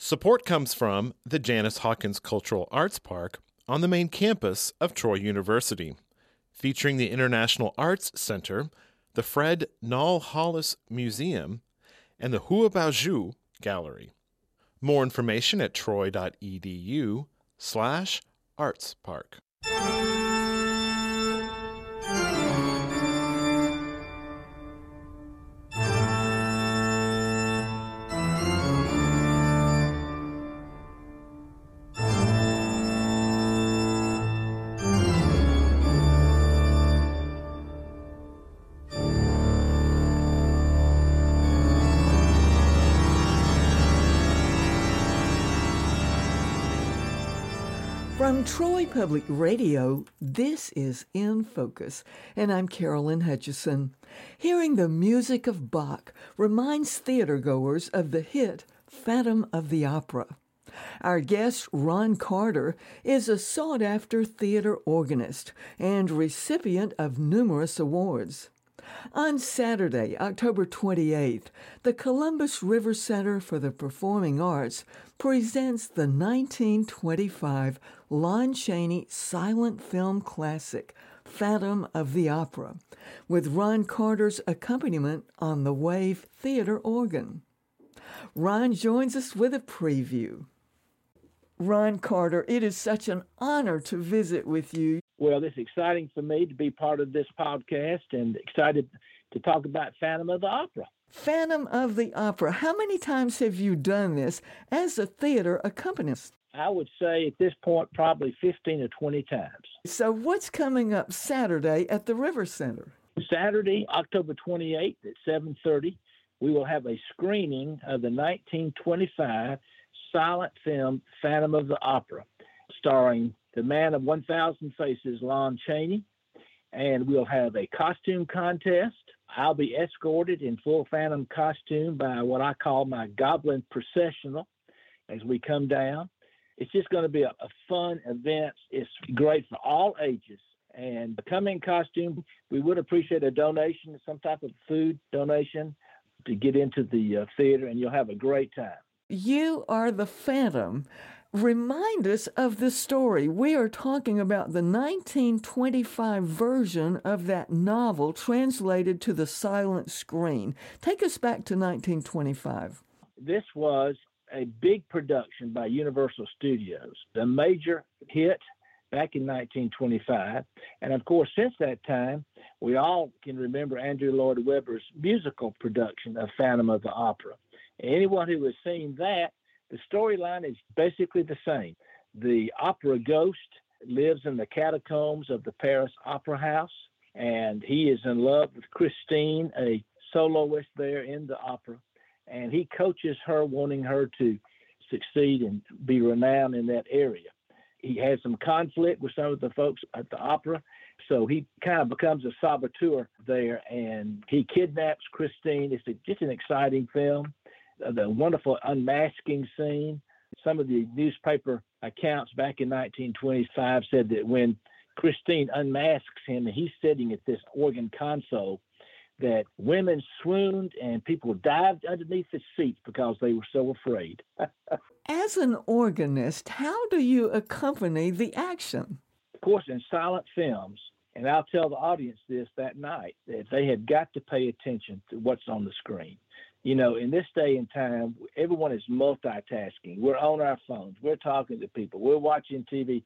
Support comes from the Janice Hawkins Cultural Arts Park on the main campus of Troy University, featuring the International Arts Center, the Fred Nall Hollis Museum, and the Huabaoju Gallery. More information at troy.edu slash artspark. From Troy Public Radio, this is In Focus, and I'm Carolyn Hutcheson. Hearing the music of Bach reminds theatergoers of the hit Phantom of the Opera. Our guest, Ron Carter, is a sought after theater organist and recipient of numerous awards. On Saturday, October 28th, the Columbus River Center for the Performing Arts presents the 1925 Lon Chaney silent film classic, Phantom of the Opera, with Ron Carter's accompaniment on the Wave Theater organ. Ron joins us with a preview. Ron Carter, it is such an honor to visit with you. Well, it's exciting for me to be part of this podcast and excited to talk about Phantom of the Opera. Phantom of the Opera. How many times have you done this as a theater accompanist? I would say at this point, probably 15 or 20 times. So, what's coming up Saturday at the River Center? Saturday, October 28th at 7:30, we will have a screening of the 1925 silent film Phantom of the Opera, starring the man of 1,000 faces, Lon Chaney, and we'll have a costume contest. I'll be escorted in full Phantom costume by what I call my Goblin Processional as we come down. It's just going to be a, a fun event. It's great for all ages. And come in costume. We would appreciate a donation, some type of food donation to get into the uh, theater, and you'll have a great time. You are the Phantom. Remind us of the story. We are talking about the 1925 version of that novel translated to the silent screen. Take us back to 1925. This was a big production by Universal Studios, a major hit back in 1925. And of course, since that time, we all can remember Andrew Lloyd Webber's musical production of Phantom of the Opera. Anyone who has seen that, the storyline is basically the same. The opera ghost lives in the catacombs of the Paris Opera House, and he is in love with Christine, a soloist there in the opera and he coaches her, wanting her to succeed and be renowned in that area. He has some conflict with some of the folks at the opera, so he kind of becomes a saboteur there, and he kidnaps Christine. It's a, just an exciting film. The wonderful unmasking scene. Some of the newspaper accounts back in 1925 said that when Christine unmasks him and he's sitting at this organ console, that women swooned and people dived underneath the seats because they were so afraid. As an organist, how do you accompany the action? Of course, in silent films, and I'll tell the audience this that night, that they have got to pay attention to what's on the screen. You know, in this day and time, everyone is multitasking. We're on our phones, we're talking to people, we're watching TV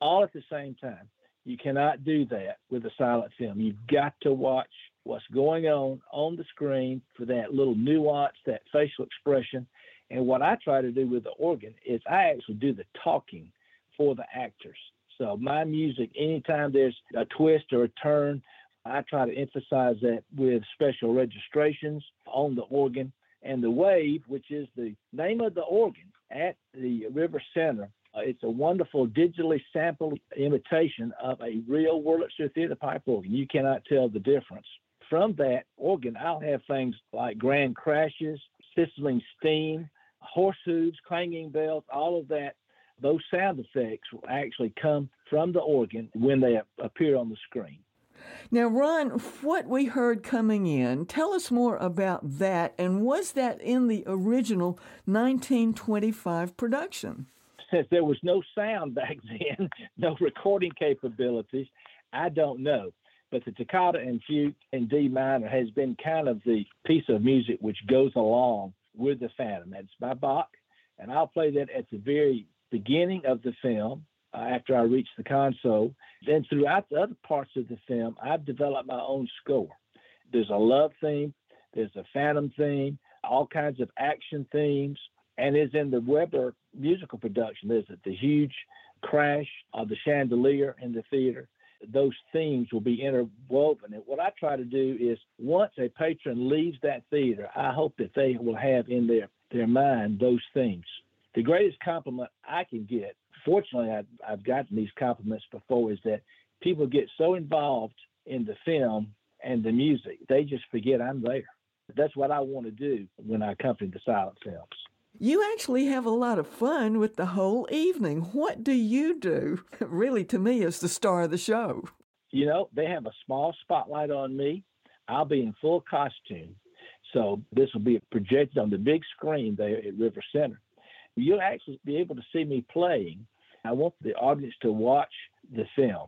all at the same time. You cannot do that with a silent film. You've got to watch what's going on on the screen for that little nuance, that facial expression. And what I try to do with the organ is I actually do the talking for the actors. So my music, anytime there's a twist or a turn, I try to emphasize that with special registrations on the organ. And the wave, which is the name of the organ at the River Center, uh, it's a wonderful digitally sampled imitation of a real Wurlitzer Theater pipe organ. You cannot tell the difference from that organ, I'll have things like grand crashes, sizzling steam, horse hooves, clanging bells, all of that. Those sound effects will actually come from the organ when they appear on the screen. Now, Ron, what we heard coming in, tell us more about that, and was that in the original 1925 production? Since there was no sound back then, no recording capabilities, I don't know. But the toccata and fugue in D minor has been kind of the piece of music which goes along with the Phantom. That's by Bach, and I'll play that at the very beginning of the film uh, after I reach the console. Then throughout the other parts of the film, I've developed my own score. There's a love theme, there's a phantom theme, all kinds of action themes, and is in the Webber musical production. There's the huge crash of the chandelier in the theater. Those themes will be interwoven. And what I try to do is once a patron leaves that theater, I hope that they will have in their, their mind those themes. The greatest compliment I can get fortunately, I've, I've gotten these compliments before, is that people get so involved in the film and the music, they just forget I'm there. That's what I want to do when I accompany the silent films. You actually have a lot of fun with the whole evening. What do you do? Really, to me, is the star of the show. You know, they have a small spotlight on me. I'll be in full costume. So this will be projected on the big screen there at River Center. You'll actually be able to see me playing I want the audience to watch the film.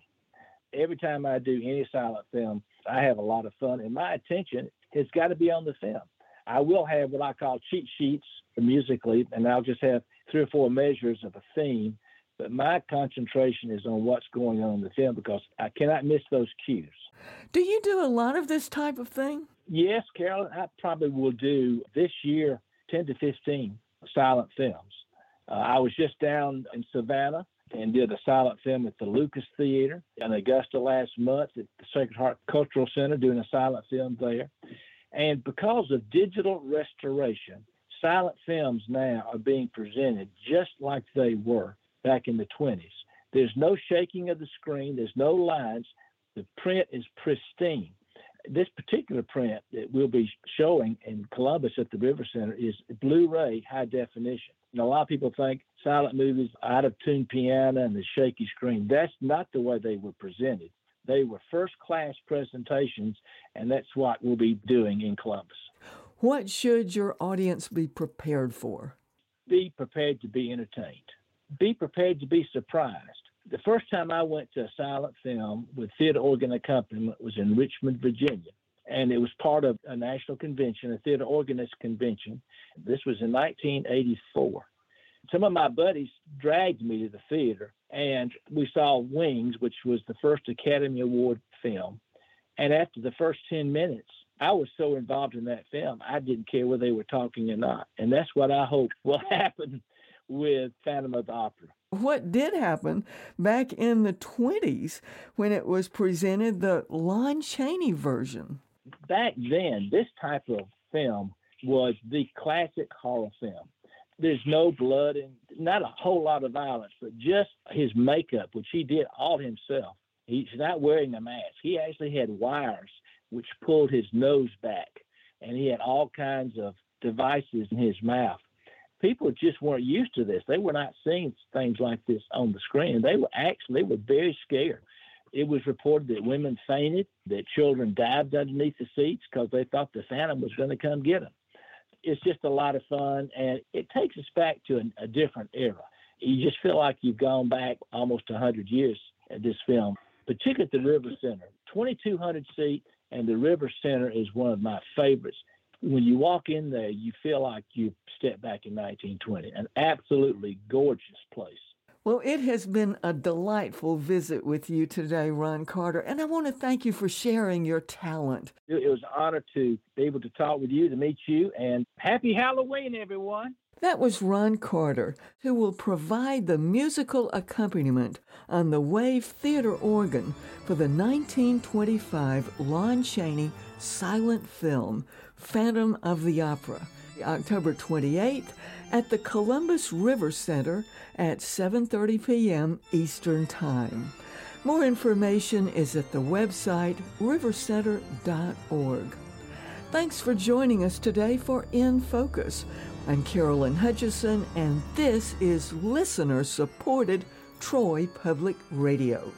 Every time I do any silent film, I have a lot of fun, and my attention has got to be on the film. I will have what I call cheat sheets musically, and I'll just have three or four measures of a theme. But my concentration is on what's going on in the film because I cannot miss those cues. Do you do a lot of this type of thing? Yes, Carolyn. I probably will do this year 10 to 15 silent films. Uh, I was just down in Savannah and did a silent film at the Lucas Theater in Augusta last month at the Sacred Heart Cultural Center, doing a silent film there. And because of digital restoration, silent films now are being presented just like they were back in the 20s. There's no shaking of the screen, there's no lines. The print is pristine. This particular print that we'll be showing in Columbus at the River Center is Blu ray high definition. And a lot of people think silent movies out of tune piano and the shaky screen. That's not the way they were presented. They were first class presentations, and that's what we'll be doing in Columbus. What should your audience be prepared for? Be prepared to be entertained. Be prepared to be surprised. The first time I went to a silent film with theater organ accompaniment was in Richmond, Virginia and it was part of a national convention, a theater organist convention. This was in 1984. Some of my buddies dragged me to the theater, and we saw Wings, which was the first Academy Award film. And after the first 10 minutes, I was so involved in that film, I didn't care whether they were talking or not. And that's what I hope will happen with Phantom of the Opera. What did happen back in the 20s when it was presented, the Lon Chaney version? Back then, this type of film was the classic horror film. There's no blood and not a whole lot of violence, but just his makeup, which he did all himself. He's not wearing a mask. He actually had wires which pulled his nose back, and he had all kinds of devices in his mouth. People just weren't used to this. They were not seeing things like this on the screen. They were actually they were very scared. It was reported that women fainted, that children dived underneath the seats because they thought the Phantom was going to come get them. It's just a lot of fun, and it takes us back to a, a different era. You just feel like you've gone back almost 100 years at this film, particularly at the River Center. 2,200 seat, and the River Center is one of my favorites. When you walk in there, you feel like you step back in 1920. An absolutely gorgeous place. Well, it has been a delightful visit with you today, Ron Carter, and I want to thank you for sharing your talent. It was an honor to be able to talk with you, to meet you, and happy Halloween, everyone. That was Ron Carter, who will provide the musical accompaniment on the Wave Theater organ for the 1925 Lon Chaney silent film, Phantom of the Opera, October 28th at the Columbus River Center at 7:30 p.m. Eastern Time. More information is at the website rivercenter.org. Thanks for joining us today for In Focus. I'm Carolyn Hutcheson, and this is listener supported Troy Public Radio.